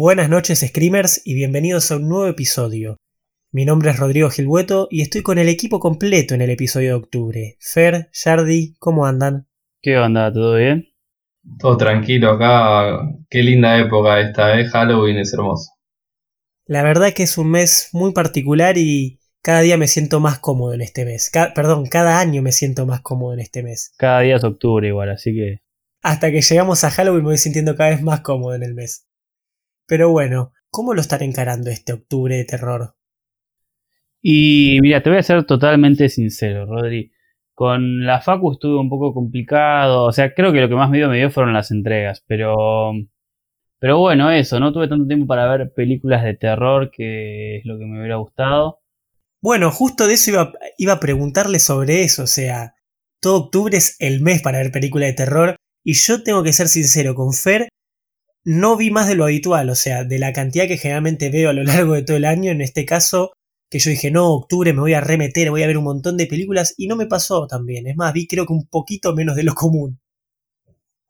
Buenas noches Screamers y bienvenidos a un nuevo episodio. Mi nombre es Rodrigo Gilbueto y estoy con el equipo completo en el episodio de octubre. Fer, Jardi, ¿cómo andan? ¿Qué onda? ¿Todo bien? Todo tranquilo acá. Qué linda época esta, ¿eh? Halloween es hermoso. La verdad que es un mes muy particular y cada día me siento más cómodo en este mes. perdón, cada año me siento más cómodo en este mes. Cada día es octubre igual, así que... Hasta que llegamos a Halloween me voy sintiendo cada vez más cómodo en el mes. Pero bueno, ¿cómo lo están encarando este octubre de terror? Y mira, te voy a ser totalmente sincero, Rodri. Con la Facu estuve un poco complicado. O sea, creo que lo que más me dio me dio fueron las entregas. Pero. Pero bueno, eso, no tuve tanto tiempo para ver películas de terror, que es lo que me hubiera gustado. Bueno, justo de eso iba, iba a preguntarle sobre eso. O sea, todo octubre es el mes para ver películas de terror. Y yo tengo que ser sincero, con Fer no vi más de lo habitual, o sea, de la cantidad que generalmente veo a lo largo de todo el año, en este caso, que yo dije, no, octubre me voy a remeter, voy a ver un montón de películas, y no me pasó también, es más, vi creo que un poquito menos de lo común.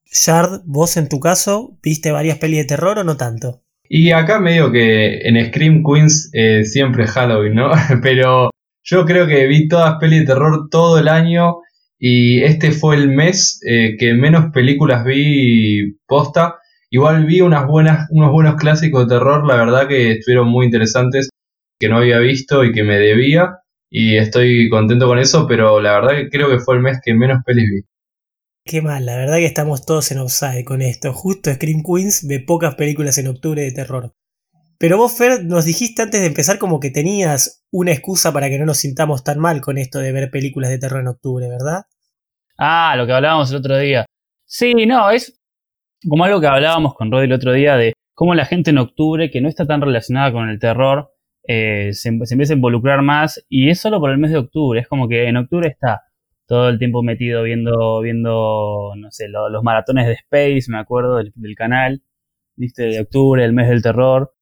Shard, vos en tu caso, ¿viste varias pelis de terror o no tanto? Y acá medio que en Scream Queens eh, siempre es Halloween, ¿no? Pero yo creo que vi todas pelis de terror todo el año y este fue el mes eh, que menos películas vi posta Igual vi unas buenas, unos buenos clásicos de terror, la verdad que estuvieron muy interesantes, que no había visto y que me debía, y estoy contento con eso, pero la verdad que creo que fue el mes que menos pelis vi. Qué mal, la verdad que estamos todos en offside con esto. Justo Scream Queens ve pocas películas en octubre de terror. Pero vos, Fer, nos dijiste antes de empezar como que tenías una excusa para que no nos sintamos tan mal con esto de ver películas de terror en octubre, ¿verdad? Ah, lo que hablábamos el otro día. Sí, no, es como algo que hablábamos con Rod el otro día de cómo la gente en octubre, que no está tan relacionada con el terror, eh, se, empieza a involucrar más y es solo por el mes de octubre. Es como que en octubre está todo el tiempo metido viendo, viendo no sé, los maratones de Space, me acuerdo, del, canal, ¿viste? De octubre, el mes del terror.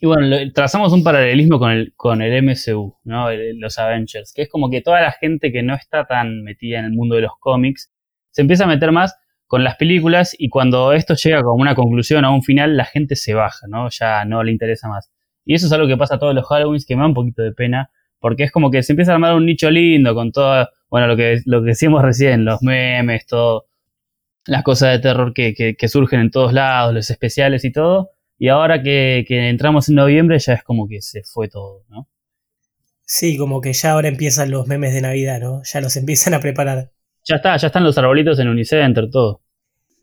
Y bueno, trazamos un paralelismo con el, con el MCU, ¿no? los Avengers, que es como que toda la gente que no está tan metida en el mundo de los cómics se empieza a meter más con las películas y cuando esto llega como una conclusión a un final, la gente se baja, ¿no? Ya no le interesa más. Y eso es algo que pasa a todos los Halloweens que me da un poquito de pena, porque es como que se empieza a armar un nicho lindo con todo, bueno, lo que, lo que decíamos recién, los memes, todo, las cosas de terror que, que, surgen en todos lados, los especiales y todo. Y ahora que, que entramos en noviembre ya es como que se fue todo, ¿no? Sí, como que ya ahora empiezan los memes de Navidad, ¿no? Ya los empiezan a preparar. Ya está, ya están los arbolitos en Unicenter, todo.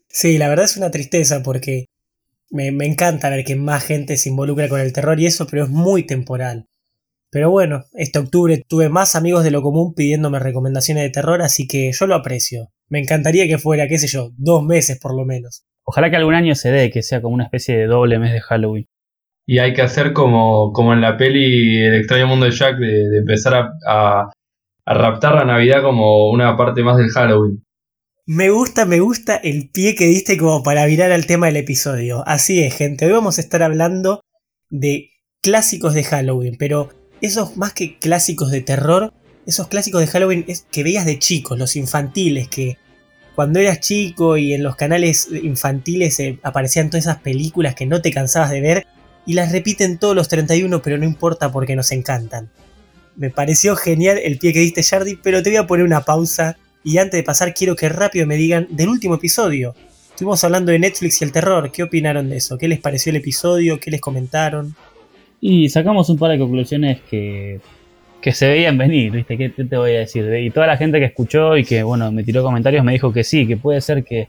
Sí, la verdad es una tristeza porque me, me, encanta ver que más gente se involucra con el terror y eso, pero es muy temporal. Pero bueno, este octubre tuve más amigos de lo común pidiéndome recomendaciones de terror, así que yo lo aprecio. Me encantaría que fuera, qué sé yo, dos meses por lo menos. Ojalá que algún año se dé, que sea como una especie de doble mes de Halloween. Y hay que hacer como, como en la peli El extraño mundo de Jack, de, empezar a a raptar la Navidad como una parte más del Halloween. Me gusta, me gusta el pie que diste como para virar al tema del episodio. Así es, gente. Hoy vamos a estar hablando de clásicos de Halloween, pero esos más que clásicos de terror, esos clásicos de Halloween que veías de chicos, los infantiles, que cuando eras chico y en los canales infantiles eh, aparecían todas esas películas que no te cansabas de ver y las repiten todos los 31, pero no importa porque nos encantan. Me pareció genial el pie que diste, Jardi, pero te voy a poner una pausa. Y antes de pasar, quiero que rápido me digan del último episodio. Estuvimos hablando de Netflix y el terror. ¿Qué opinaron de eso? ¿Qué les pareció el episodio? ¿Qué les comentaron? Y sacamos un par de conclusiones que, que se veían venir, ¿viste? ¿Qué te voy a decir? Y toda la gente que escuchó y que, bueno, me tiró comentarios me dijo que sí, que puede ser que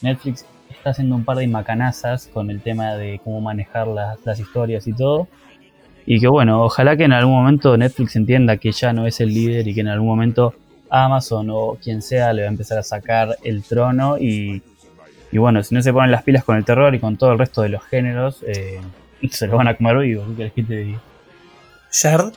Netflix está haciendo un par de macanazas con el tema de cómo manejar las, las historias y todo. Y que bueno, ojalá que en algún momento Netflix entienda que ya no es el líder y que en algún momento Amazon o quien sea le va a empezar a sacar el trono y, y bueno, si no se ponen las pilas con el terror y con todo el resto de los géneros, eh, se lo van a comer vivo, ¿qué querés que te diga? ¿Shard?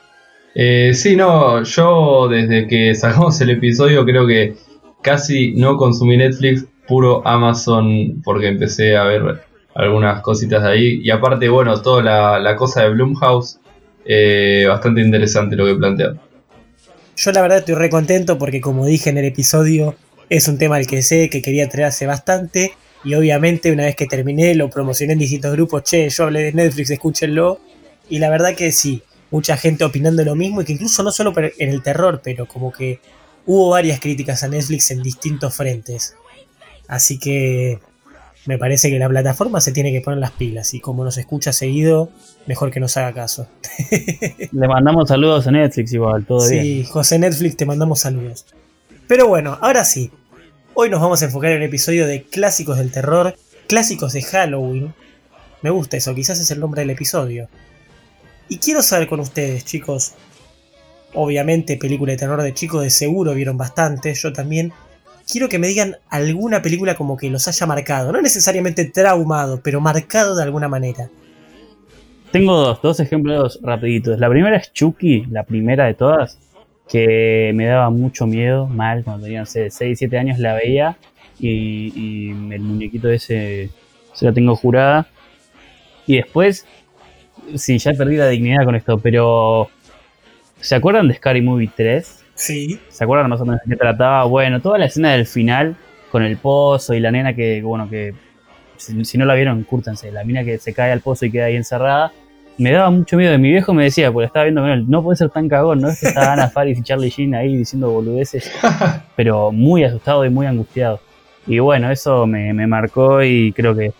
Eh, sí, no, yo desde que sacamos el episodio creo que casi no consumí Netflix, puro Amazon porque empecé a ver algunas cositas de ahí. Y aparte, bueno, toda la, la cosa de Bloomhouse eh, bastante interesante lo que plantean. Yo la verdad estoy re contento porque como dije en el episodio, es un tema al que sé que quería traer hace bastante. Y obviamente una vez que terminé lo promocioné en distintos grupos, che, yo hablé de Netflix, escúchenlo. Y la verdad que sí, mucha gente opinando lo mismo y que incluso no solo en el terror, pero como que hubo varias críticas a Netflix en distintos frentes. Así que me parece que la plataforma se tiene que poner las pilas y como nos escucha seguido, mejor que nos haga caso. Le mandamos saludos a Netflix igual, todo bien. Sí, José Netflix, te mandamos saludos. Pero bueno, ahora sí, Hoy nos vamos a enfocar en el episodio de clásicos del terror, clásicos de Halloween. Me gusta eso, quizás es el nombre del episodio. Y quiero saber con ustedes, chicos. Obviamente, película de terror de chicos de seguro vieron bastante, yo también. Quiero que me digan alguna película como que los haya marcado, no necesariamente traumado, pero marcado de alguna manera. Tengo dos, dos ejemplos rapiditos. La primera es Chucky, la primera de todas que me daba mucho miedo, mal, cuando tenía, no sé, 6, 7 años la veía y, el muñequito ese se lo tengo jurada. Y después, sí, ya perdí la dignidad con esto, pero ¿se acuerdan de Scary Movie 3? Sí. ¿Se acuerdan más o menos de qué trataba? Bueno, toda la escena del final con el pozo y la nena que, bueno, que si, no la vieron, cúrtanse, la mina que se cae al pozo y queda ahí encerrada me daba mucho miedo. Mi viejo me decía, porque estaba viendo con él, no puede ser tan cagón, ¿no? Es que está Ana Faris y Charlie Sheen ahí diciendo boludeces, pero muy asustado y muy angustiado. Y bueno, eso me, marcó y creo que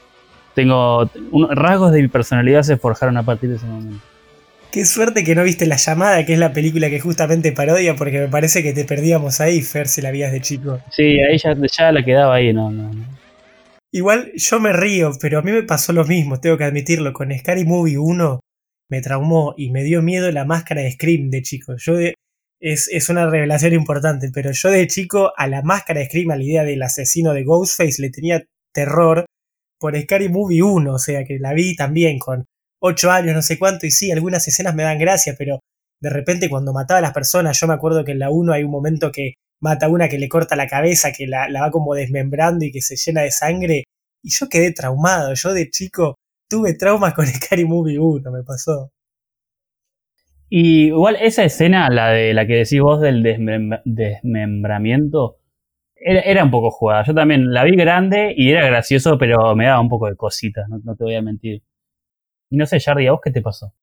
tengo rasgos de mi personalidad se forjaron a partir de ese momento. Qué suerte que no viste La Llamada, que es la película que justamente parodia, porque me parece que te perdíamos ahí, Fer, si la vías de chico. Sí, ahí ya, ya la quedaba ahí, no, no, no. Igual yo me río, pero a mí me pasó lo mismo, tengo que admitirlo. Con Scary Movie 1 me traumó y me dio miedo la máscara de Scream de chico. Yo es, es, una revelación importante, pero yo de chico a la máscara de Scream, a la idea del asesino de Ghostface, le tenía terror por Scary Movie 1, o sea que la vi también con 8 años, no sé cuánto, y sí, algunas escenas me dan gracia, pero de repente cuando mataba a las personas, yo me acuerdo que en la 1 hay un momento que mata a una que le corta la cabeza, que la, va como desmembrando y que se llena de sangre. Y yo quedé traumado. Yo de chico tuve traumas con Scary Movie 1, me pasó. Y igual esa escena, la de la que decís vos del desmembramiento, era, un poco jugada. Yo también la vi grande y era gracioso, pero me daba un poco de cositas, no, no te voy a mentir. Y no sé, Jardy, ¿a vos qué te pasó?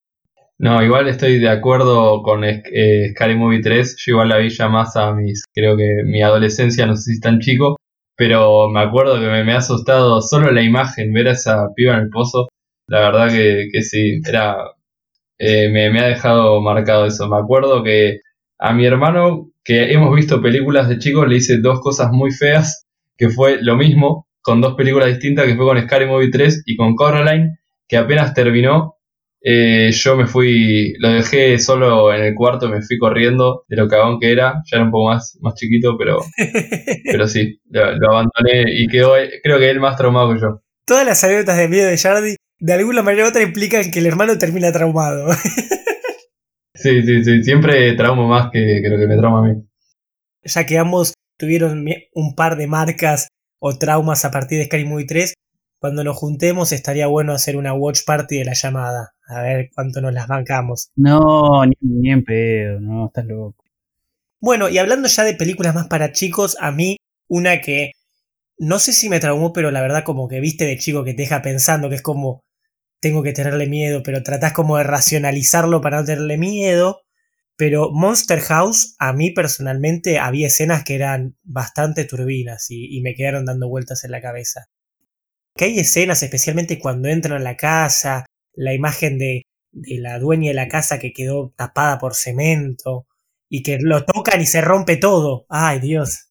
No, igual estoy de acuerdo con eh, Scary Movie 3. Yo igual la vi ya más a mis, creo que mi adolescencia, no sé si tan chico, pero me acuerdo que me, ha asustado solo la imagen, ver a esa piba en el pozo. La verdad que, que sí, era, eh, me, me ha dejado marcado eso. Me acuerdo que a mi hermano, que hemos visto películas de chicos, le hice dos cosas muy feas, que fue lo mismo, con dos películas distintas, que fue con Scary Movie 3 y con Coraline, que apenas terminó, eh, yo me fui, lo dejé solo en el cuarto, me fui corriendo de lo cagón que era, ya era un poco más, más chiquito, pero, pero sí, lo, abandoné y quedó, creo que él más traumado que yo. Todas las anécdotas de miedo de Jardy, de alguna manera u otra, implican que el hermano termina traumado. sí, sí, sí, siempre traumo más que, que lo que me trauma a mí. Ya que ambos tuvieron un par de marcas o traumas a partir de Scary Movie 3, cuando nos juntemos estaría bueno hacer una watch party de la llamada. A ver cuánto nos las bancamos. No, ni, en pedo, no, estás loco. Bueno, y hablando ya de películas más para chicos, a mí una que no sé si me traumó, pero la verdad como que viste de chico que te deja pensando que es como tengo que tenerle miedo, pero tratás como de racionalizarlo para no tenerle miedo. Pero Monster House, a mí personalmente había escenas que eran bastante turbinas y me quedaron dando vueltas en la cabeza que hay escenas, especialmente cuando entran a la casa, la imagen de, de la dueña de la casa que quedó tapada por cemento y que lo tocan y se rompe todo. Ay, Dios.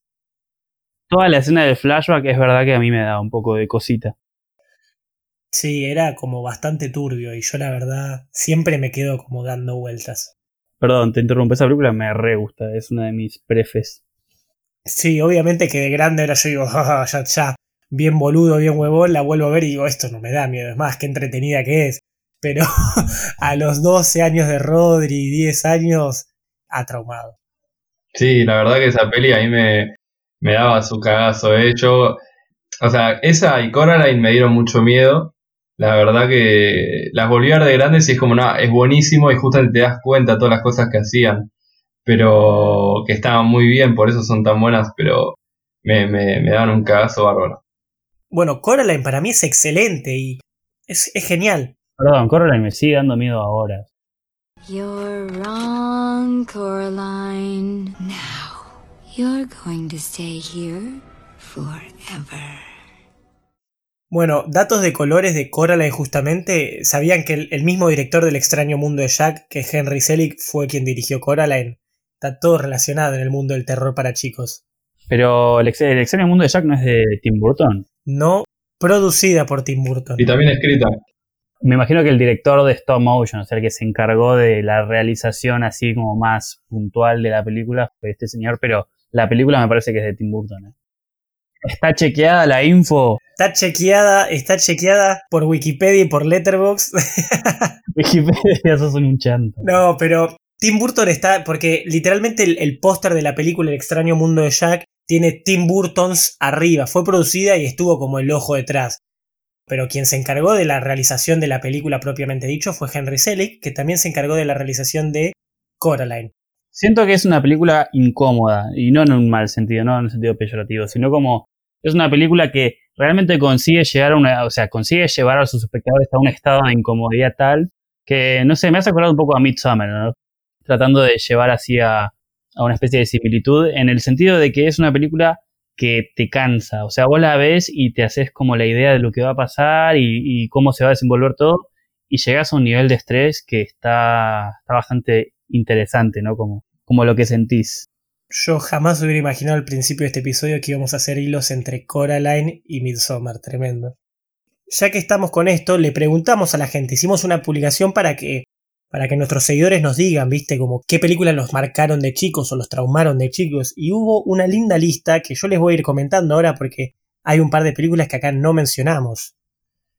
Toda la escena del flashback es verdad que a mí me da un poco de cosita. Sí, era como bastante turbio y yo la verdad siempre me quedo como dando vueltas. Perdón, te interrumpo, esa película me re gusta, es una de mis prefes. Sí, obviamente que de grande era yo digo, ah, ya, ya, bien boludo, bien huevón, la vuelvo a ver y digo, esto no me da miedo, es más, qué entretenida que es. Pero a los 12 años de Rodri, 10 años, ha traumado. Sí, la verdad que esa peli a mí me, me daba su cagazo. De hecho, o sea, esa y Coraline me dieron mucho miedo. La verdad que las volví a ver de grandes y es como, no, es buenísimo y justamente te das cuenta todas las cosas que hacían. Pero que estaban muy bien, por eso son tan buenas, pero me, me, me daban un cagazo bárbaro. Bueno, Coraline para mí es excelente y es, es genial. Perdón, Coraline me sigue dando miedo ahora. You're wrong, Coraline. Now, you're going to stay here forever. Bueno, datos de colores de Coraline justamente, ¿sabían que el, el mismo director del extraño mundo de Jack, que Henry Selick, fue quien dirigió Coraline? Está todo relacionado en el mundo del terror para chicos. Pero el, ex- el extraño mundo de Jack no es de Tim Burton. No producida por Tim Burton. Y también escrita. Me imagino que el director de stop motion, o sea, el que se encargó de la realización así como más puntual de la película, fue este señor, pero la película me parece que es de Tim Burton. ¿eh? Está chequeada la info. Está chequeada, está chequeada por Wikipedia y por Letterboxd. Wikipedia, sos un chanto. no, pero Tim Burton está. Porque literalmente el, el póster de la película El extraño mundo de Jack tiene Tim Burton's arriba. Fue producida y estuvo como el ojo detrás. Pero quien se encargó de la realización de la película propiamente dicho fue Henry Selick, que también se encargó de la realización de Coraline. Siento que es una película incómoda, y no en un mal sentido, no en un sentido peyorativo, sino como es una película que realmente consigue llegar a una, o sea, consigue llevar a sus espectadores a un estado de incomodidad tal que, no sé, me hace acordar un poco a Midsommar, ¿no? Tratando de llevar así a, una especie de similitud, en el sentido de que es una película que te cansa, o sea, vos la ves y te haces como la idea de lo que va a pasar y, y cómo se va a desenvolver todo, y llegas a un nivel de estrés que está, está bastante interesante, ¿no? Como, como lo que sentís. Yo jamás hubiera imaginado al principio de este episodio que íbamos a hacer hilos entre Coraline y Midsommar, tremendo. Ya que estamos con esto, le preguntamos a la gente, hicimos una publicación para que para que nuestros seguidores nos digan, viste, como qué películas los marcaron de chicos o los traumaron de chicos. Y hubo una linda lista que yo les voy a ir comentando ahora porque hay un par de películas que acá no mencionamos.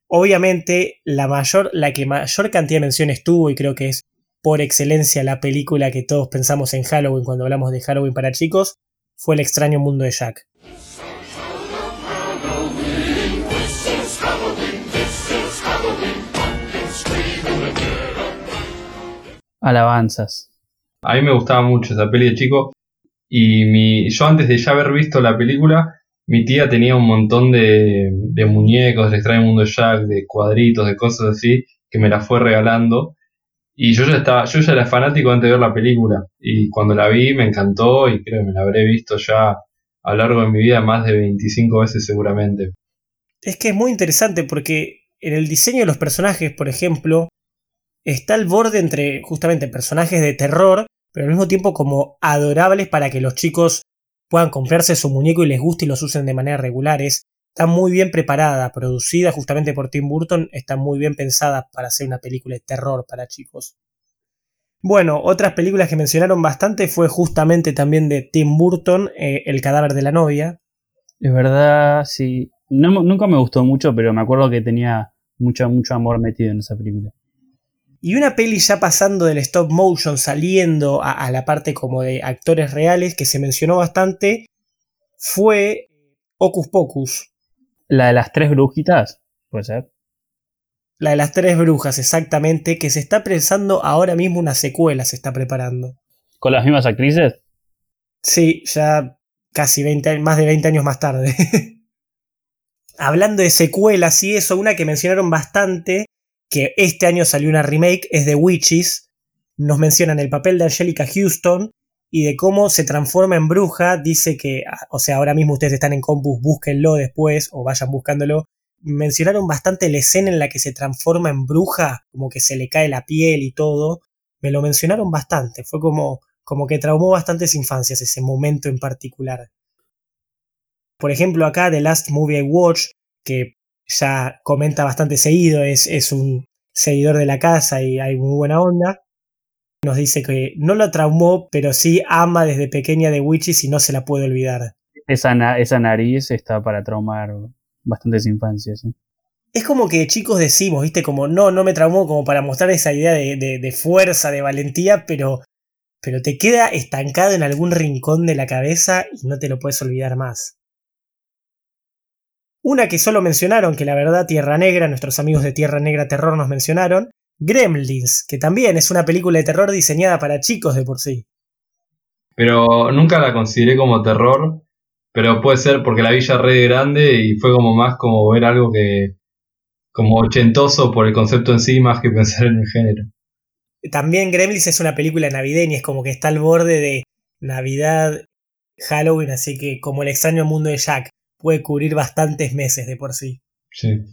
Obviamente, la mayor, la que mayor cantidad de menciones tuvo, y creo que es por excelencia la película que todos pensamos en Halloween cuando hablamos de Halloween para chicos, fue El extraño mundo de Jack. Alabanzas. A mí me gustaba mucho esa peli de chico. Y mi, yo antes de ya haber visto la película, mi tía tenía un montón de, de muñecos del extraño mundo de Jack, de cuadritos, de cosas así, que me la fue regalando. Y yo ya estaba, yo ya era fanático antes de ver la película. Y cuando la vi me encantó y creo que me la habré visto ya a lo largo de mi vida más de 25 veces seguramente. Es que es muy interesante porque en el diseño de los personajes, por ejemplo, está el borde entre justamente personajes de terror, pero al mismo tiempo como adorables para que los chicos puedan comprarse su muñeco y les guste y los usen de manera regular. Es- Está muy bien preparada, producida justamente por Tim Burton, está muy bien pensada para hacer una película de terror para chicos. Bueno, otras películas que mencionaron bastante fue justamente también de Tim Burton, eh, El cadáver de la novia, Es verdad, sí. Nunca me gustó mucho, pero me acuerdo que tenía mucho, mucho amor metido en esa película. Y una peli ya pasando del stop motion, saliendo a, a la parte como de actores reales, que se mencionó bastante, fue Hocus Pocus. La de las tres brujitas, puede ser. La de las tres brujas, exactamente, que se está pensando ahora mismo una secuela, se está preparando. ¿Con las mismas actrices? Sí, ya casi 20, años- más de 20 años más tarde. Hablando de secuelas y eso, una que mencionaron bastante, que este año salió una remake, es de Witches. Nos mencionan el papel de Angelica Houston y de cómo se transforma en bruja. Dice que, ah, o sea, ahora mismo ustedes están en Compus, búsquenlo después o vayan buscándolo. Mencionaron bastante la escena en la que se transforma en bruja, como que se le cae la piel y todo. Me lo mencionaron bastante, fue como, como que traumó bastantes infancias ese momento en particular. Por ejemplo, acá The Last Movie I Watched, que ya comenta bastante seguido, es, es un seguidor de la casa y hay muy buena onda. Nos dice que no lo traumó, pero sí ama desde pequeña de Witches y no se la puede olvidar. Esa, na- esa nariz está para traumar bastantes infancias. ¿eh? Es como que chicos decimos, viste, como no, no me traumó como para mostrar esa idea de, de- de fuerza, de valentía, pero, pero te queda estancado en algún rincón de la cabeza y no te lo puedes olvidar más. Una que solo mencionaron, que la verdad Tierra Negra, nuestros amigos de Tierra Negra Terror nos mencionaron, Gremlins, que también es una película de terror diseñada para chicos de por sí. Pero nunca la consideré como terror Pero puede ser porque la vi ya re grande y fue como más como ver algo que. como ochentoso por el concepto en sí, más que pensar en el género. También Gremlins es una película navideña, es como que está al borde de Navidad, Halloween, así que como el extraño mundo de Jack, puede cubrir bastantes meses de por sí. Sí.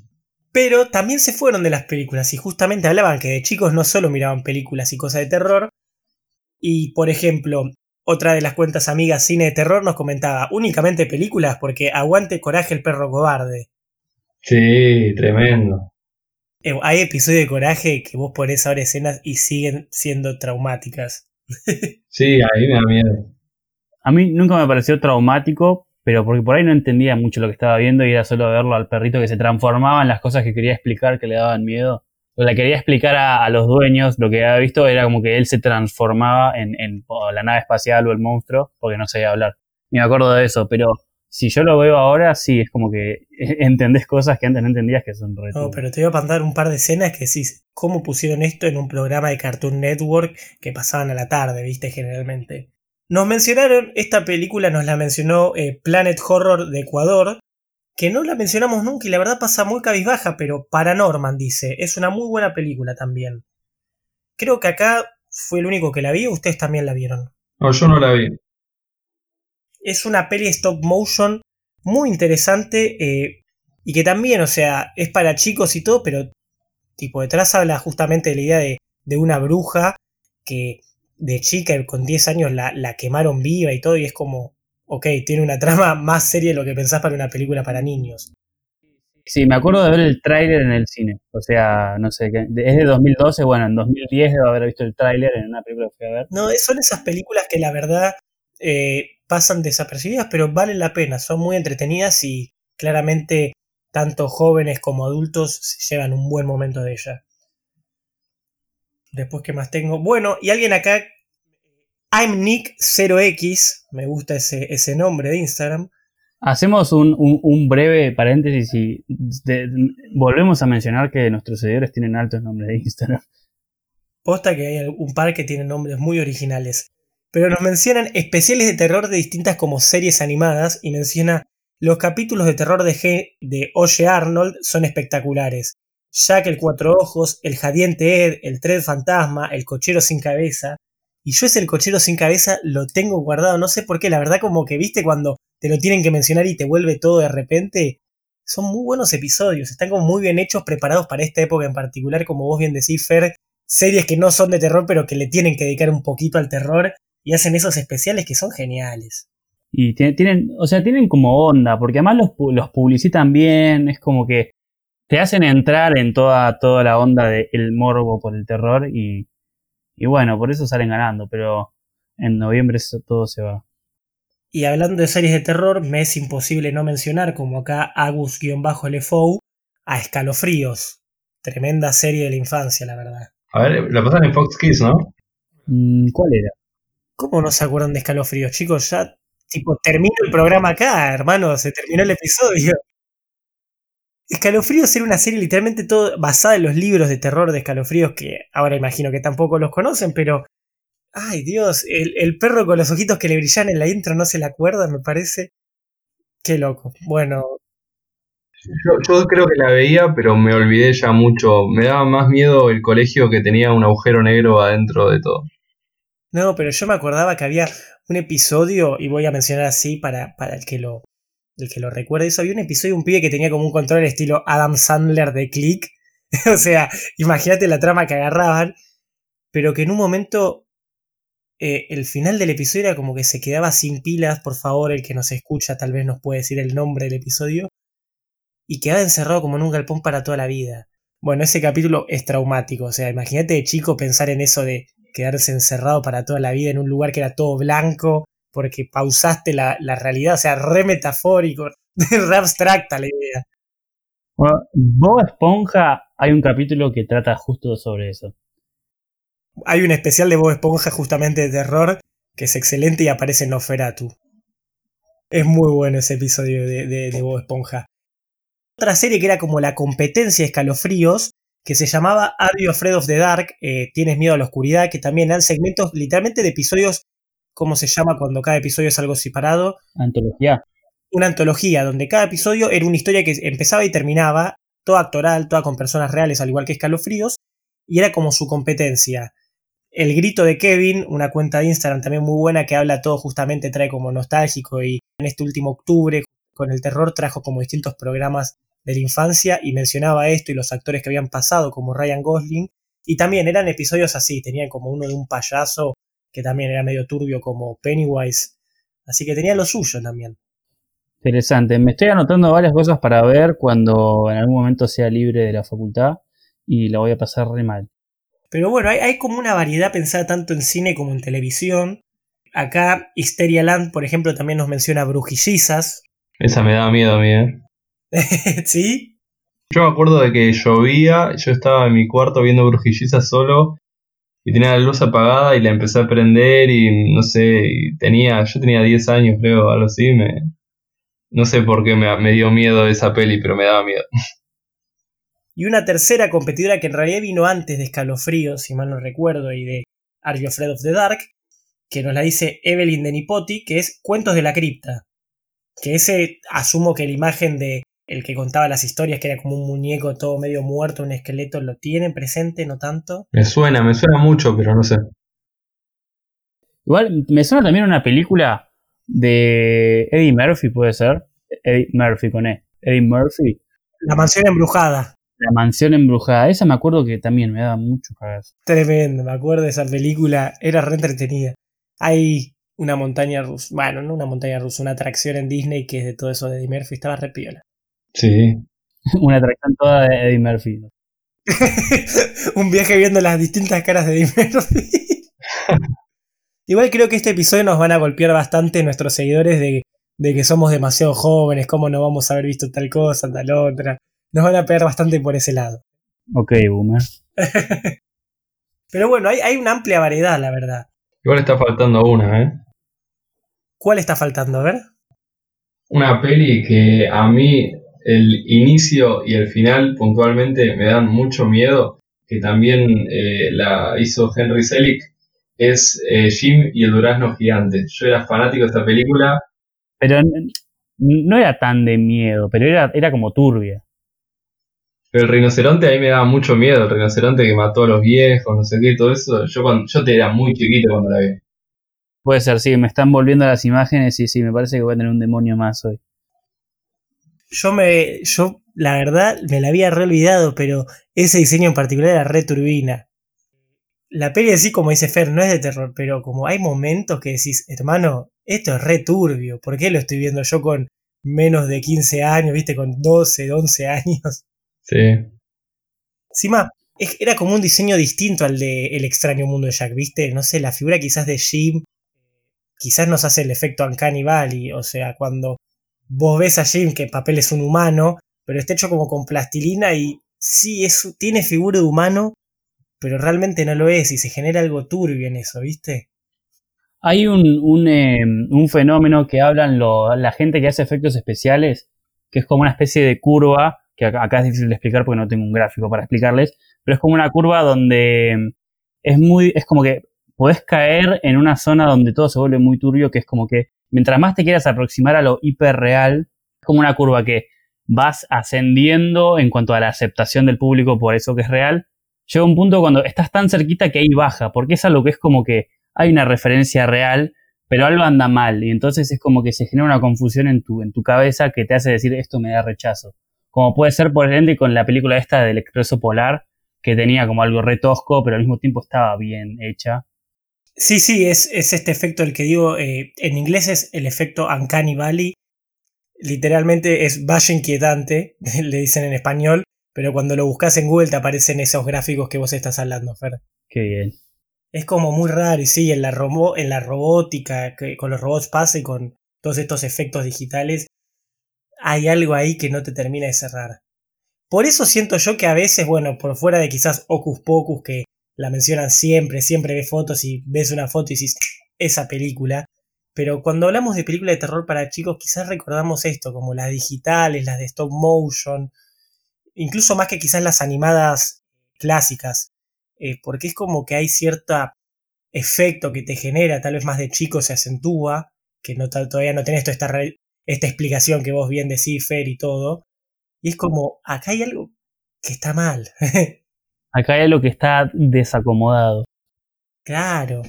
Pero también se fueron de las películas y justamente hablaban que de chicos no solo miraban películas y cosas de terror. Y por ejemplo, otra de las cuentas amigas cine de terror nos comentaba únicamente películas porque aguante coraje el perro cobarde. Sí, tremendo. Eh, hay episodios de coraje que vos ponés ahora escenas y siguen siendo traumáticas. sí, a mí me da miedo. A mí nunca me pareció traumático, pero porque por ahí no entendía mucho lo que estaba viendo y era solo verlo al perrito que se transformaba en las cosas que quería explicar que le daban miedo. Que le quería explicar a, los dueños, lo que había visto era como que él se transformaba en, la nave espacial o el monstruo, porque no sabía hablar. me acuerdo de eso, pero si yo lo veo ahora, sí, es como que entendés cosas que antes no entendías que son re. No, pero te voy a mandar un par de escenas que sí, cómo pusieron esto en un programa de Cartoon Network que pasaban a la tarde, viste, generalmente. Nos mencionaron, esta película nos la mencionó eh, Planet Horror de Ecuador, que no la mencionamos nunca y la verdad pasa muy cabizbaja, pero Paranorman dice, es una muy buena película también. Creo que acá fue el único que la vi, ustedes también la vieron. No, yo no la vi. Es una peli stop motion muy interesante eh, y que también, o sea, es para chicos y todo, pero tipo detrás habla justamente de la idea de, de una bruja que de chica con 10 años la, la, quemaron viva y todo, y es como, ok, tiene una trama más seria de lo que pensás para una película para niños. Sí, me acuerdo de ver el tráiler en el cine, o sea, no sé, es de 2012, bueno, en 2010 debo haber visto el tráiler en una película que fui a ver. No, son esas películas que la verdad eh, pasan desapercibidas, pero valen la pena, son muy entretenidas y claramente tanto jóvenes como adultos se llevan un buen momento de ella. Después, ¿qué más tengo? Bueno, y alguien acá. I'm Nick0x. Me gusta ese, ese nombre de Instagram. Hacemos un, breve paréntesis y volvemos a mencionar que nuestros seguidores tienen altos nombres de Instagram. Posta que hay un par que tienen nombres muy originales. Pero nos mencionan especiales de terror de distintas como series animadas y menciona los capítulos de terror de, G de Oye Arnold son espectaculares. Jack el Cuatro Ojos, el Jadiente Ed, el Tren Fantasma, el Cochero Sin Cabeza. Y yo ese el Cochero Sin Cabeza lo tengo guardado, no sé por qué, la verdad como que viste cuando te lo tienen que mencionar y te vuelve todo de repente. Son muy buenos episodios, están como muy bien hechos, preparados para esta época en particular, como vos bien decís, Fer, series que no son de terror pero que le tienen que dedicar un poquito al terror y hacen esos especiales que son geniales. Y tienen, o sea, tienen como onda, porque además los, los publicitan bien, es como que te hacen entrar en toda, toda la onda del morbo por el terror y, y bueno, por eso salen ganando, pero en noviembre eso, todo se va. Y hablando de series de terror, me es imposible no mencionar, como acá Agus-Lefou, a Escalofríos. Tremenda serie de la infancia, la verdad. A ver, la pasan en Fox Kids, ¿no? Mm, ¿Cuál era? ¿Cómo no se acuerdan de Escalofríos, chicos? Ya, tipo, termino el programa acá, hermano, se terminó el episodio. Escalofríos era una serie literalmente todo basada en los libros de terror de Escalofríos, que ahora imagino que tampoco los conocen, pero. Ay Dios, el, perro con los ojitos que le brillan en la intro no se le acuerda, me parece. Qué loco. Bueno. Yo, creo que la veía, pero me olvidé ya mucho. Me daba más miedo el colegio que tenía un agujero negro adentro de todo. No, pero yo me acordaba que había un episodio, y voy a mencionar así para, para el que lo, el que lo recuerde eso, había un episodio de un pibe que tenía como un control estilo Adam Sandler de Click. o sea, imagínate la trama que agarraban, pero que en un momento eh, el final del episodio era como que se quedaba sin pilas, por favor, el que nos escucha tal vez nos puede decir el nombre del episodio, y quedaba encerrado como en un galpón para toda la vida. Bueno, ese capítulo es traumático, o sea, imagínate de chico pensar en eso de quedarse encerrado para toda la vida en un lugar que era todo blanco, porque pausaste la, realidad, o sea, re metafórico, re abstracta la idea. Bueno, Bob Esponja hay un capítulo que trata justo sobre eso. Hay un especial de Bob Esponja justamente de terror que es excelente y aparece en Noferatu. Es muy bueno ese episodio de, de, Bob Esponja. Otra serie que era como la competencia de escalofríos, que se llamaba Are You Afraid of the Dark? Eh, Tienes miedo a la oscuridad, que también eran segmentos literalmente de episodios ¿Cómo se llama cuando cada episodio es algo separado? Antología. una antología donde cada episodio era una historia que empezaba y terminaba, toda actoral, toda con personas reales, al igual que Escalofríos, y era como su competencia. El grito de Kevin, una cuenta de Instagram también muy buena que habla todo justamente, trae como nostálgico y en este último octubre con el terror trajo como distintos programas de la infancia y mencionaba esto y los actores que habían pasado como Ryan Gosling y también eran episodios así, tenían como uno de un payaso que también era medio turbio como Pennywise, así que tenía lo suyo también. Interesante, me estoy anotando varias cosas para ver cuando en algún momento sea libre de la facultad y la voy a pasar re mal. Pero bueno, hay, como una variedad pensada tanto en cine como en televisión. Acá Hysteria Land, por ejemplo, también nos menciona Brujillizas. Esa me da miedo a mí, ¿eh? ¿Sí? Yo me acuerdo de que llovía, yo estaba en mi cuarto viendo Brujillizas solo y tenía la luz apagada y la empecé a prender y no sé, tenía, yo tenía 10 años creo, algo así, me, no sé por qué me, me dio miedo esa peli, pero me daba miedo. Y una tercera competidora que en realidad vino antes de Escalofrío, si mal no recuerdo, y de Are You of the Dark, que nos la dice Evelyn de Nipoti, que es Cuentos de la Cripta. Que ese, asumo que la imagen de el que contaba las historias, que era como un muñeco todo medio muerto, un esqueleto, ¿lo tienen presente? ¿No tanto? Me suena, me suena mucho, pero no sé. Igual, me suena también una película de Eddie Murphy, puede ser. Eddie Murphy con E. Eddie Murphy. La mansión embrujada. La mansión embrujada. Esa me acuerdo que también me daba mucho cagazo. Tremendo, me acuerdo de esa película. Era re entretenida. Hay una montaña rusa. Bueno, no una montaña rusa, una atracción en Disney que es de todo eso de Eddie Murphy. Estaba re piola. Sí. una atracción toda de Eddie Murphy. Un viaje viendo las distintas caras de Eddie Murphy. Igual creo que este episodio nos van a golpear bastante nuestros seguidores de, de que somos demasiado jóvenes, cómo no vamos a haber visto tal cosa, tal otra nos van a pegar bastante por ese lado. Ok, boomer. Pero bueno, hay, hay, una amplia variedad, la verdad. Igual está faltando una, ¿eh? ¿Cuál está faltando? A ver. Una peli que a mí el inicio y el final puntualmente me dan mucho miedo, que también eh, la hizo Henry Selick, es eh, Jim y el durazno gigante. Yo era fanático de esta película. Pero no era tan de miedo, pero era, era como turbia. Pero el rinoceronte ahí me daba mucho miedo, el rinoceronte que mató a los viejos, no sé qué, todo eso. Yo cuando, yo te era muy chiquito cuando la vi. Puede ser, sí, me están volviendo las imágenes y sí, me parece que voy a tener un demonio más hoy. Yo me. Yo, la verdad, me la había re olvidado, pero ese diseño en particular era re turbina. La peli así, como dice Fer, no es de terror, pero como hay momentos que decís, hermano, esto es re turbio. ¿Por qué lo estoy viendo yo con menos de 15 años, viste, con 12, 11 años? Sí. Encima, era como un diseño distinto al de El extraño mundo de Jack, ¿viste? No sé, la figura quizás de Jim quizás nos hace el efecto Uncanny Valley, o sea, cuando vos ves a Jim que en papel es un humano, pero está hecho como con plastilina y sí, es, tiene figura de humano, pero realmente no lo es y se genera algo turbio en eso, ¿viste? Hay un, un, un fenómeno que hablan la gente que hace efectos especiales, que es como una especie de curva que acá es difícil de explicar porque no tengo un gráfico para explicarles, pero es como una curva donde es muy, es como que podés caer en una zona donde todo se vuelve muy turbio, que es como que mientras más te quieras aproximar a lo hiperreal, es como una curva que vas ascendiendo en cuanto a la aceptación del público por eso que es real, llega un punto cuando estás tan cerquita que ahí baja, porque es algo que es como que hay una referencia real, pero algo anda mal, y entonces es como que se genera una confusión en tu, en tu cabeza que te hace decir esto me da rechazo. Como puede ser, por ejemplo, con la película esta del Expreso Polar, que tenía como algo retosco, pero al mismo tiempo estaba bien hecha. Sí, sí, es, es este efecto el que digo, eh, en inglés es el efecto Uncanny Valley, literalmente es valle inquietante, le dicen en español, pero cuando lo buscas en Google te aparecen esos gráficos que vos estás hablando, Fer. Qué bien. Es como muy raro, y sí, en la, en la robótica, que con los robots pasa y con todos estos efectos digitales, hay algo ahí que no te termina de cerrar. Por eso siento yo que a veces, bueno, por fuera de quizás Ocus Pocus, que la mencionan siempre, siempre ves fotos y ves una foto y dices, esa película. Pero cuando hablamos de películas de terror para chicos, quizás recordamos esto, como las digitales, las de stop motion, incluso más que quizás las animadas clásicas, eh, porque es como que hay cierto efecto que te genera, tal vez más de chico se acentúa, que no, todavía no tenés toda esta esta explicación que vos bien decís, Fer, y todo. Y es como, acá hay algo que está mal. acá hay algo que está desacomodado. Claro.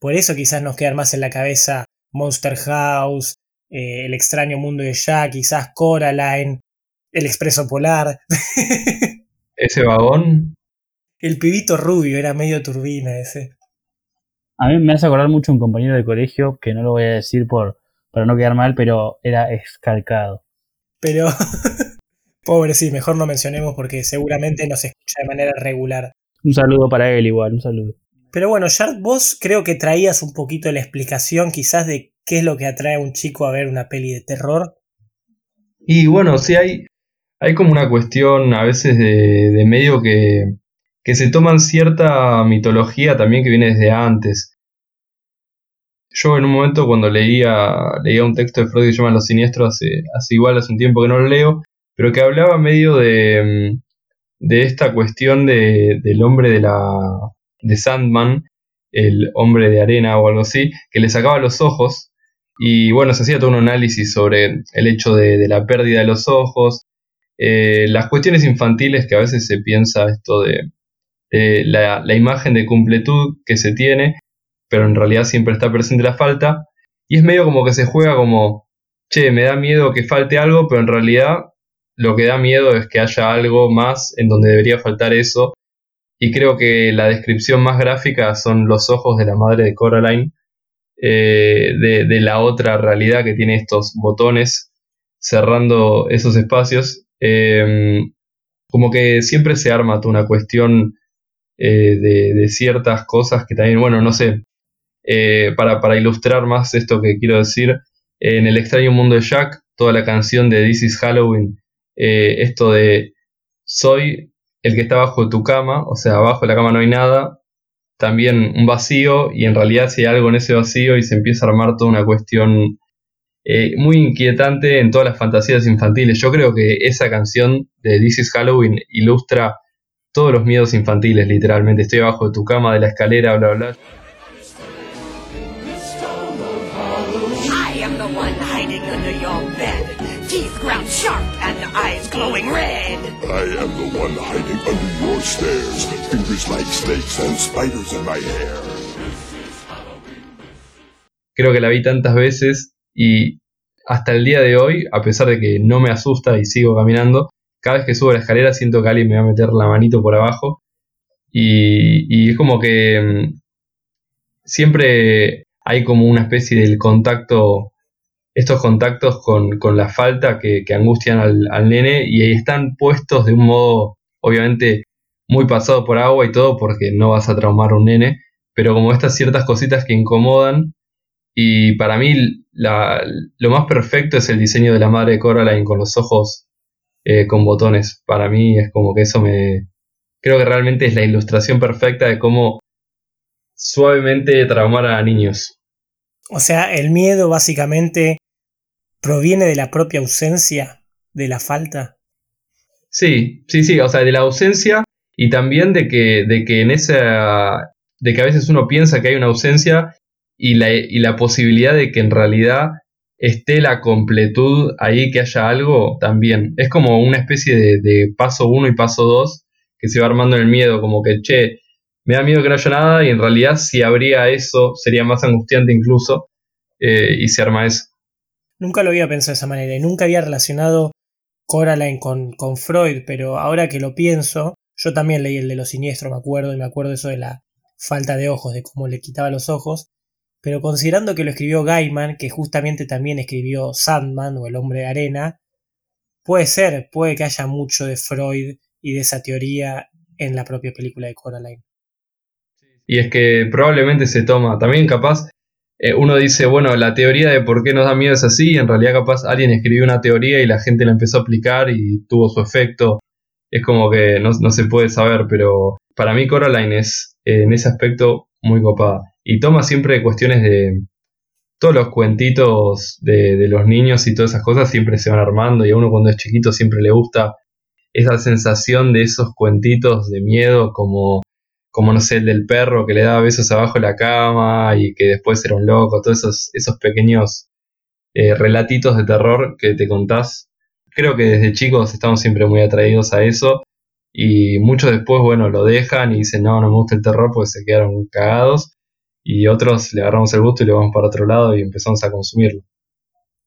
Por eso quizás nos quedan más en la cabeza Monster House, eh, El extraño mundo de Jack, quizás Coraline, El expreso polar. ¿Ese vagón? El pibito rubio, era medio turbina ese. A mí me hace acordar mucho un compañero de colegio, que no lo voy a decir por, para no quedar mal, pero era escalcado. Pero, pobre, sí, mejor no mencionemos porque seguramente nos escucha de manera regular. Un saludo para él igual, un saludo. Pero bueno, Shard, vos creo que traías un poquito la explicación quizás de qué es lo que atrae a un chico a ver una peli de terror. Y bueno, sí hay, hay como una cuestión a veces de, de medio que, que se toman cierta mitología también que viene desde antes. Yo en un momento cuando leía, leía un texto de Freud que se llama Los Siniestros, hace, hace igual hace un tiempo que no lo leo, pero que hablaba medio de, de esta cuestión de, del hombre de la de Sandman, el hombre de arena o algo así, que le sacaba los ojos y bueno, se hacía todo un análisis sobre el hecho de, la pérdida de los ojos, eh, las cuestiones infantiles que a veces se piensa esto de, la, la, imagen de completud que se tiene pero en realidad siempre está presente la falta. Y es medio como que se juega como, che, me da miedo que falte algo, pero en realidad lo que da miedo es que haya algo más en donde debería faltar eso. Y creo que la descripción más gráfica son los ojos de la madre de Coraline, eh, de, la otra realidad que tiene estos botones cerrando esos espacios. Em, como que siempre se arma una cuestión eh, de, ciertas cosas que también, bueno, no sé, eh, para, ilustrar más esto que quiero decir, en el extraño mundo de Jack, toda la canción de This is Halloween, eh, esto de soy el que está bajo tu cama, o sea, abajo de la cama no hay nada, también un vacío y en realidad si hay algo en ese vacío y se empieza a armar toda una cuestión eh, muy inquietante en todas las fantasías infantiles. Yo creo que esa canción de This is Halloween ilustra todos los miedos infantiles, literalmente. Estoy abajo de tu cama, de la escalera, bla, bla. Creo que la vi tantas veces y hasta el día de hoy, a pesar de que no me asusta y sigo caminando, cada vez que subo la escalera siento que alguien me va a meter la manito por abajo. Y, y es como que mm, siempre hay como una especie del contacto estos contactos con, la falta que, angustian al, nene y ahí están puestos de un modo, obviamente, muy pasado por agua y todo, porque no vas a traumar a un nene, pero como estas ciertas cositas que incomodan. Y para mí, lo más perfecto es el diseño de la madre Coraline con los ojos eh, con botones. Para mí es como que eso me. Creo que realmente es la ilustración perfecta de cómo suavemente traumar a niños. O sea, el miedo básicamente proviene de la propia ausencia, de la falta. Sí, sí, sí, o sea, de la ausencia y también de que, de que en esa, de que a veces uno piensa que hay una ausencia y la, y la posibilidad de que en realidad esté la completud ahí, que haya algo, también. Es como una especie de, paso uno y paso dos que se va armando en el miedo, como que, che, me da miedo que no haya nada y en realidad si habría eso sería más angustiante incluso eh, y se arma eso. Nunca lo había pensado de esa manera y nunca había relacionado Coraline con, con Freud, pero ahora que lo pienso, yo también leí el de los siniestros, me acuerdo, y me acuerdo eso de la falta de ojos, de cómo le quitaba los ojos, pero considerando que lo escribió Gaiman, que justamente también escribió Sandman o El hombre de arena, puede ser, puede que haya mucho de Freud y de esa teoría en la propia película de Coraline. Y es que probablemente se toma, también capaz eh, uno dice, bueno, la teoría de por qué nos da miedo es así, y en realidad capaz alguien escribió una teoría y la gente la empezó a aplicar y tuvo su efecto. Es como que no, se puede saber, pero para mí Coraline es eh, en ese aspecto muy copada. Y toma siempre cuestiones de... Todos los cuentitos de, de los niños y todas esas cosas siempre se van armando y a uno cuando es chiquito siempre le gusta esa sensación de esos cuentitos de miedo como como no sé, el del perro que le daba besos abajo de la cama y que después era un loco, todos esos, esos pequeños eh, relatitos de terror que te contás. Creo que desde chicos estamos siempre muy atraídos a eso y muchos después, bueno, lo dejan y dicen, no, no me gusta el terror pues se quedaron cagados y otros le agarramos el gusto y le vamos para otro lado y empezamos a consumirlo.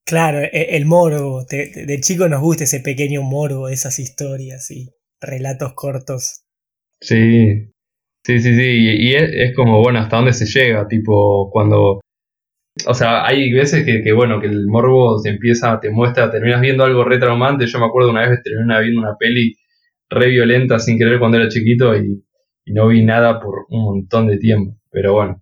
Claro, e, el, morbo, de, de, chico nos gusta ese pequeño morbo, esas historias y relatos cortos. Sí, sí, sí, sí, y, es, como, bueno, hasta dónde se llega, tipo, cuando... O sea, hay veces que, que, bueno, que el morbo se empieza, te muestra, terminas viendo algo re traumante. Yo me acuerdo una vez terminé viendo una peli re violenta sin querer cuando era chiquito y, no vi nada por un montón de tiempo. Pero bueno.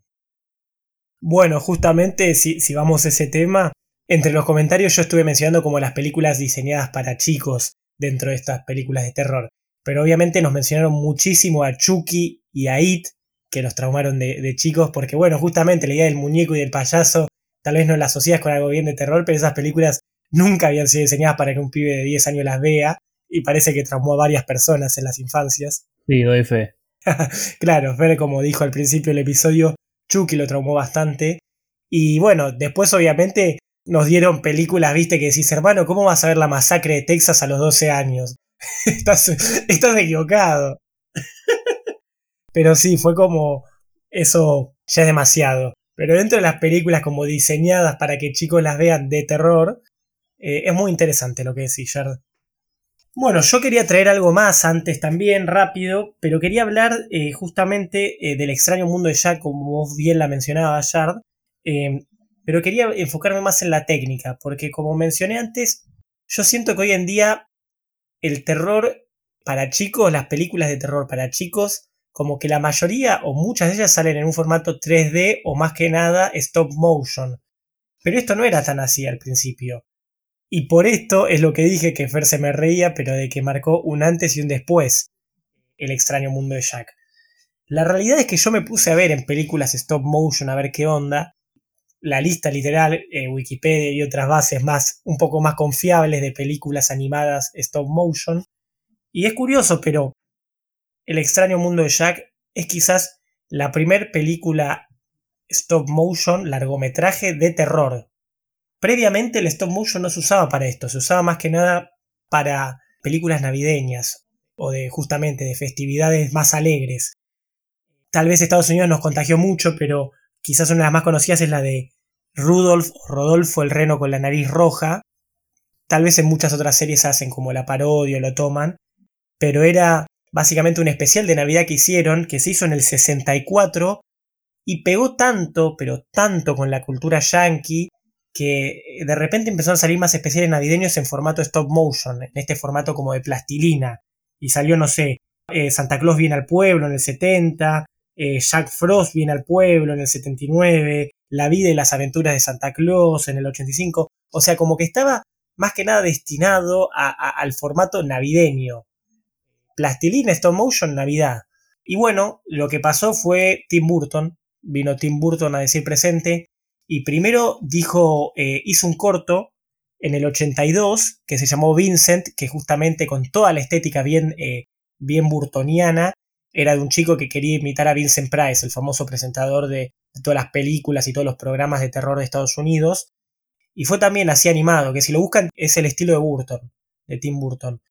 Bueno, justamente si, si vamos a ese tema, entre los comentarios yo estuve mencionando como las películas diseñadas para chicos dentro de estas películas de terror. Pero obviamente nos mencionaron muchísimo a Chucky y a It, que los traumaron de, de, chicos, porque bueno, justamente la idea del muñeco y del payaso tal vez no la asocias con algo bien de terror, pero esas películas nunca habían sido diseñadas para que un pibe de 10 años las vea y parece que traumó a varias personas en las infancias. Sí, doy fe. claro, Fer, como dijo al principio del episodio, Chucky lo traumó bastante. Y bueno, después obviamente nos dieron películas, viste, que decís, hermano, ¿cómo vas a ver la masacre de Texas a los 12 años? estás, estás equivocado. Pero sí, fue como, eso ya es demasiado. Pero dentro de las películas como diseñadas para que chicos las vean de terror, eh, es muy interesante lo que decís, Jared. Bueno, yo quería traer algo más antes también, rápido, pero quería hablar eh, justamente eh, del extraño mundo de Jack, como vos bien la mencionaba, Yard, eh, pero quería enfocarme más en la técnica, porque como mencioné antes, yo siento que hoy en día el terror para chicos, las películas de terror para chicos, como que la mayoría o muchas de ellas salen en un formato 3D o más que nada stop motion. Pero esto no era tan así al principio. Y por esto es lo que dije que Fer se me reía, pero de que marcó un antes y un después el extraño mundo de Jack. La realidad es que yo me puse a ver en películas stop motion a ver qué onda. La lista literal, eh, Wikipedia y otras bases más, un poco más confiables de películas animadas stop motion. Y es curioso, pero El extraño mundo de Jack es quizás la primer película stop motion largometraje de terror Previamente el stop motion no se usaba para esto, se usaba más que nada para películas navideñas o de justamente de festividades más alegres. Tal vez Estados Unidos nos contagió mucho, pero quizás una de las más conocidas es la de Rudolf o Rodolfo el reno con la nariz roja. Tal vez en muchas otras series hacen como la parodia o lo toman, pero era básicamente un especial de Navidad que hicieron, que se hizo en el 64 y pegó tanto, pero tanto con la cultura yankee que de repente empezaron a salir más especiales navideños en formato stop motion, en este formato como de plastilina. Y salió, no sé, eh, Santa Claus viene al pueblo en el 70, eh, Jack Frost viene al pueblo en el 79, La vida y las aventuras de Santa Claus en el 85. O sea, como que estaba más que nada destinado al formato navideño. Plastilina, stop motion, Navidad. Y bueno, lo que pasó fue Tim Burton, vino Tim Burton a decir presente, y primero dijo, eh, hizo un corto en el 82 que se llamó Vincent, que justamente con toda la estética bien, eh, bien burtoniana, era de un chico que quería imitar a Vincent Price, el famoso presentador de, todas las películas y todos los programas de terror de Estados Unidos. Y fue también así animado, que si lo buscan es el estilo de Burton, de Tim Burton.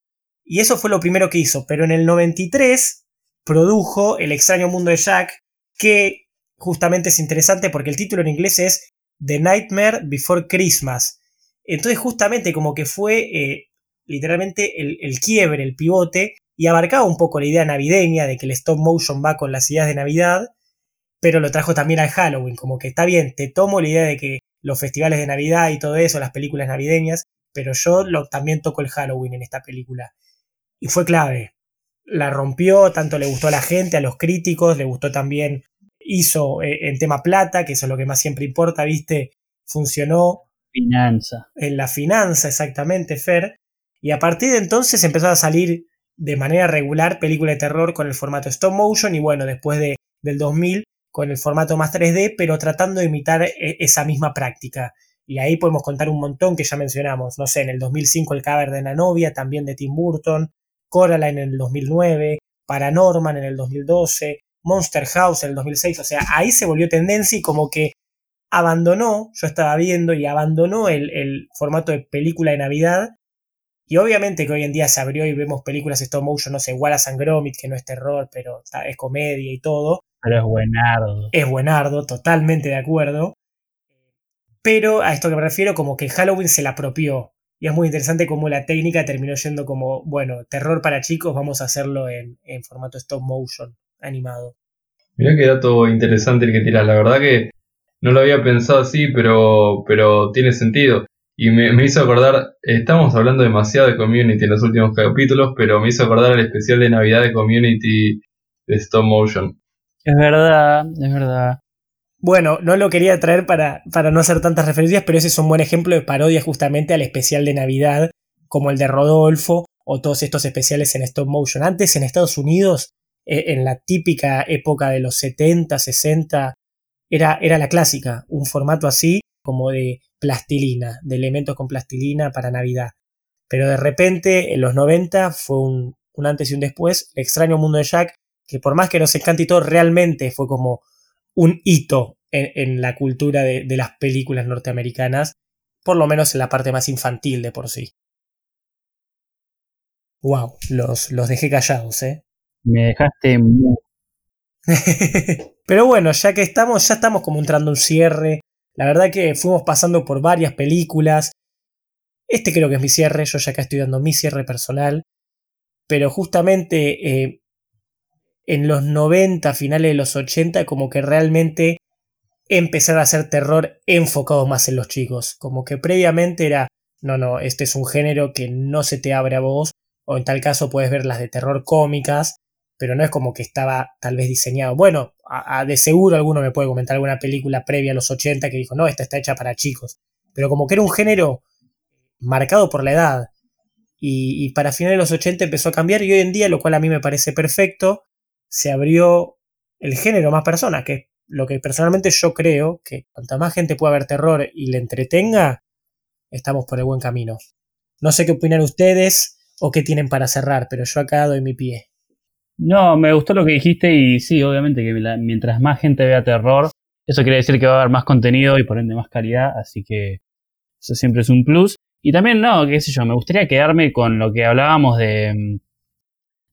Y eso fue lo primero que hizo, pero en el 93 produjo El extraño mundo de Jack, que justamente es interesante porque el título en inglés es The Nightmare Before Christmas. Entonces justamente como que fue eh, literalmente el, quiebre, el pivote, y abarcaba un poco la idea navideña de que el stop motion va con las ideas de Navidad, pero lo trajo también al Halloween, como que está bien, te tomo la idea de que los festivales de Navidad y todo eso, las películas navideñas, pero yo lo, también toco el Halloween en esta película. Y fue clave. La rompió, tanto le gustó a la gente, a los críticos, le gustó también hizo eh, en tema plata, que eso es lo que más siempre importa, ¿viste? Funcionó. Finanza. En la finanza, exactamente, Fer. Y a partir de entonces empezó a salir de manera regular película de terror con el formato stop motion y bueno, después de, del 2000 con el formato más 3D, pero tratando de imitar eh, esa misma práctica. Y ahí podemos contar un montón que ya mencionamos. No sé, en el 2005 El caber de la novia, también de Tim Burton, Coraline en el 2009, Paranorman en el 2012, Monster House en el 2006, o sea, ahí se volvió tendencia y como que abandonó, yo estaba viendo y abandonó el, el formato de película de Navidad. Y obviamente que hoy en día se abrió y vemos películas stop motion, no sé, Wallace and Gromit, que no es terror, pero es comedia y todo. Pero es buenardo. Es buenardo, totalmente de acuerdo. Pero a esto que me refiero, como que Halloween se la apropió. Y es muy interesante cómo la técnica terminó yendo como, bueno, terror para chicos, vamos a hacerlo en, en formato stop motion, animado. Mira qué dato interesante el que tiras. La verdad que no lo había pensado así, pero, pero tiene sentido. Y me, me, hizo acordar, estamos hablando demasiado de Community en los últimos capítulos, pero me hizo acordar el especial de Navidad de Community de Stop Motion. Es verdad, es verdad. Bueno, no lo quería traer para, para no hacer tantas referencias, pero ese es un buen ejemplo de parodia justamente al especial de Navidad, como el de Rodolfo, o todos estos especiales en stop motion. Antes en Estados Unidos, eh, en la típica época de los 70, 60, era, era la clásica, un formato así como de plastilina, de elementos con plastilina para Navidad. Pero de repente, en los 90, fue un, un antes y un después, el extraño mundo de Jack que por más que nos encante y todo, realmente fue como un hito en, la cultura de, las películas norteamericanas, por lo menos en la parte más infantil de por sí. Wow, los, los dejé callados, ¿eh? Me dejaste muy... Pero bueno, ya que estamos, ya estamos como entrando un cierre. La verdad que fuimos pasando por varias películas. Este creo que es mi cierre, yo ya acá estoy dando mi cierre personal. Pero justamente eh, en los 90, finales de los 80, como que realmente empezar a hacer terror enfocado más en los chicos. Como que previamente era, no, no, este es un género que no se te abre a vos, o en tal caso puedes ver las de terror cómicas, pero no es como que estaba tal vez diseñado. Bueno, a, de seguro alguno me puede comentar alguna película previa a los 80 que dijo, no, esta está hecha para chicos. Pero como que era un género marcado por la edad. Y, y para finales de los 80 empezó a cambiar y hoy en día, lo cual a mí me parece perfecto, se abrió el género más personas, que lo que personalmente yo creo que cuanta más gente pueda ver terror y le entretenga, estamos por el buen camino. No sé qué opinan ustedes o qué tienen para cerrar, pero yo acá doy mi pie. No, me gustó lo que dijiste y sí, obviamente que mientras más gente vea terror, eso quiere decir que va a haber más contenido y por ende más calidad, así que eso siempre es un plus. Y también, no, qué sé yo, me gustaría quedarme con lo que hablábamos de mm,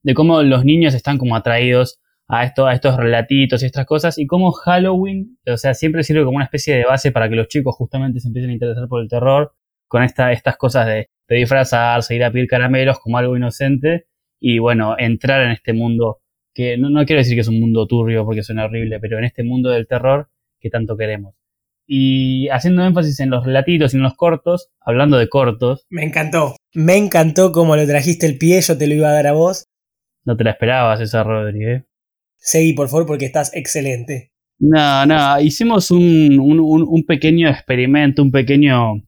de cómo los niños están como atraídos a, esto, a estos relatitos y estas cosas, y cómo Halloween, o sea, siempre sirve como una especie de base para que los chicos justamente se empiecen a interesar por el terror, con esta, estas cosas de, de disfrazarse, ir a pedir caramelos como algo inocente, y bueno, entrar en este mundo, que no, no quiero decir que es un mundo turbio porque suena horrible, pero en este mundo del terror que tanto queremos. Y haciendo énfasis en los relatitos y en los cortos, hablando de cortos. Me encantó. Me encantó cómo lo trajiste el pie, yo te lo iba a dar a vos. No te la esperabas esa, Rodri, ¿eh? Seguí, por favor, porque estás excelente. No, no, hicimos un, un, pequeño experimento, un pequeño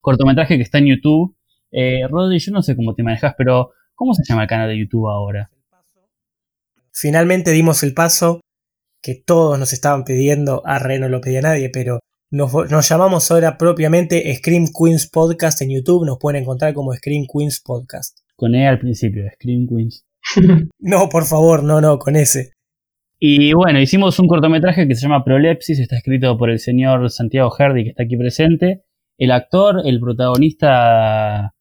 cortometraje que está en YouTube. Eh, Rodri, yo no sé cómo te manejas, pero ¿cómo se llama el canal de YouTube ahora? Finalmente dimos el paso que todos nos estaban pidiendo. A Re no lo pedía nadie, pero nos, nos, llamamos ahora propiamente Scream Queens Podcast en YouTube. Nos pueden encontrar como Scream Queens Podcast. Con E al principio, Scream Queens. no, por favor, no, no, con ese. Y bueno, hicimos un cortometraje que se llama Prolepsis, está escrito por el señor Santiago Herdi, que está aquí presente. El actor, el protagonista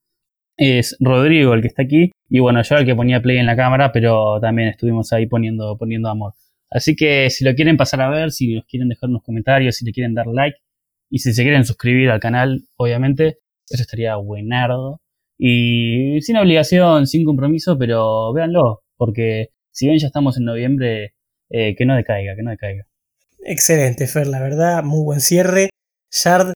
es Rodrigo, el que está aquí. Y bueno, yo el que ponía play en la cámara, pero también estuvimos ahí poniendo, poniendo amor. Así que si lo quieren pasar a ver, si nos quieren dejar unos comentarios, si le quieren dar like y si se quieren suscribir al canal, obviamente, eso estaría buenardo. Y sin obligación, sin compromiso, pero véanlo, porque si bien ya estamos en noviembre, eh, que no decaiga, que no decaiga. Excelente, Fer, la verdad, muy buen cierre. Shard,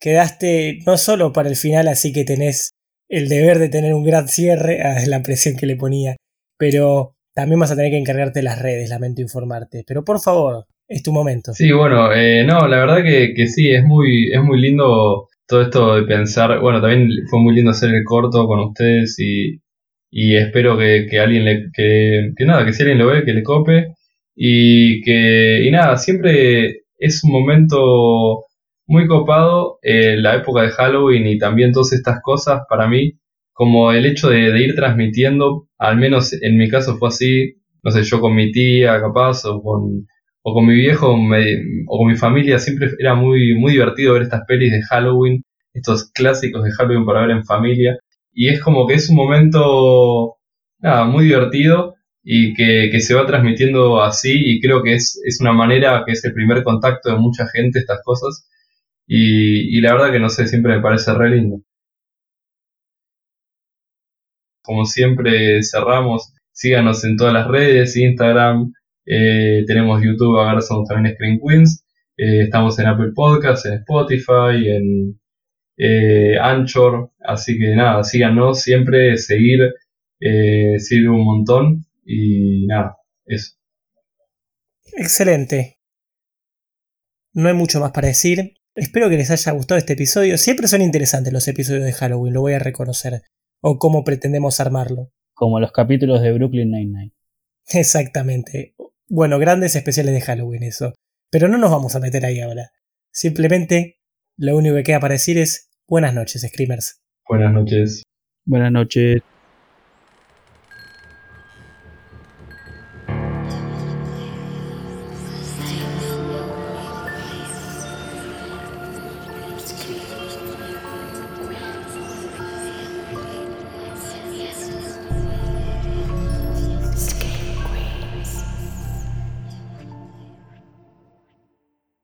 quedaste no solo para el final, así que tenés el deber de tener un gran cierre, es la presión que le ponía, pero también vas a tener que encargarte de las redes, lamento informarte. Pero por favor, es tu momento. Sí, bueno, eh, no, la verdad que, que, sí, es muy, es muy lindo todo esto de pensar, bueno, también fue muy lindo hacer el corto con ustedes y, y espero que, que alguien le, que, que, nada, que si alguien lo ve, que le cope. Y que, y nada, siempre es un momento muy copado eh, la época de Halloween y también todas estas cosas para mí, como el hecho de, de ir transmitiendo, al menos en mi caso fue así, no sé, yo con mi tía capaz o con o con mi viejo o con mi familia, siempre era muy, muy divertido ver estas pelis de Halloween, estos clásicos de Halloween para ver en familia. Y es como que es un momento nada, muy divertido y que, se va transmitiendo así y creo que es, es, una manera que es el primer contacto de mucha gente estas cosas y, la verdad que no sé, siempre me parece re lindo. Como siempre cerramos, síganos en todas las redes, Instagram, eh, tenemos YouTube, ahora somos también Screen Queens, eh, estamos en Apple Podcasts, en Spotify, en eh, Anchor, así que nada, síganos, siempre seguir sirve un montón y nada, eso. Excelente. No hay mucho más para decir. Espero que les haya gustado este episodio. Siempre son interesantes los episodios de Halloween, lo voy a reconocer. O cómo pretendemos armarlo. Como los capítulos de Brooklyn Nine-Nine. Exactamente. Bueno, grandes especiales de Halloween eso. Pero no nos vamos a meter ahí ahora. Simplemente lo único que queda para decir es buenas noches, Screamers. Buenas noches. Buenas noches.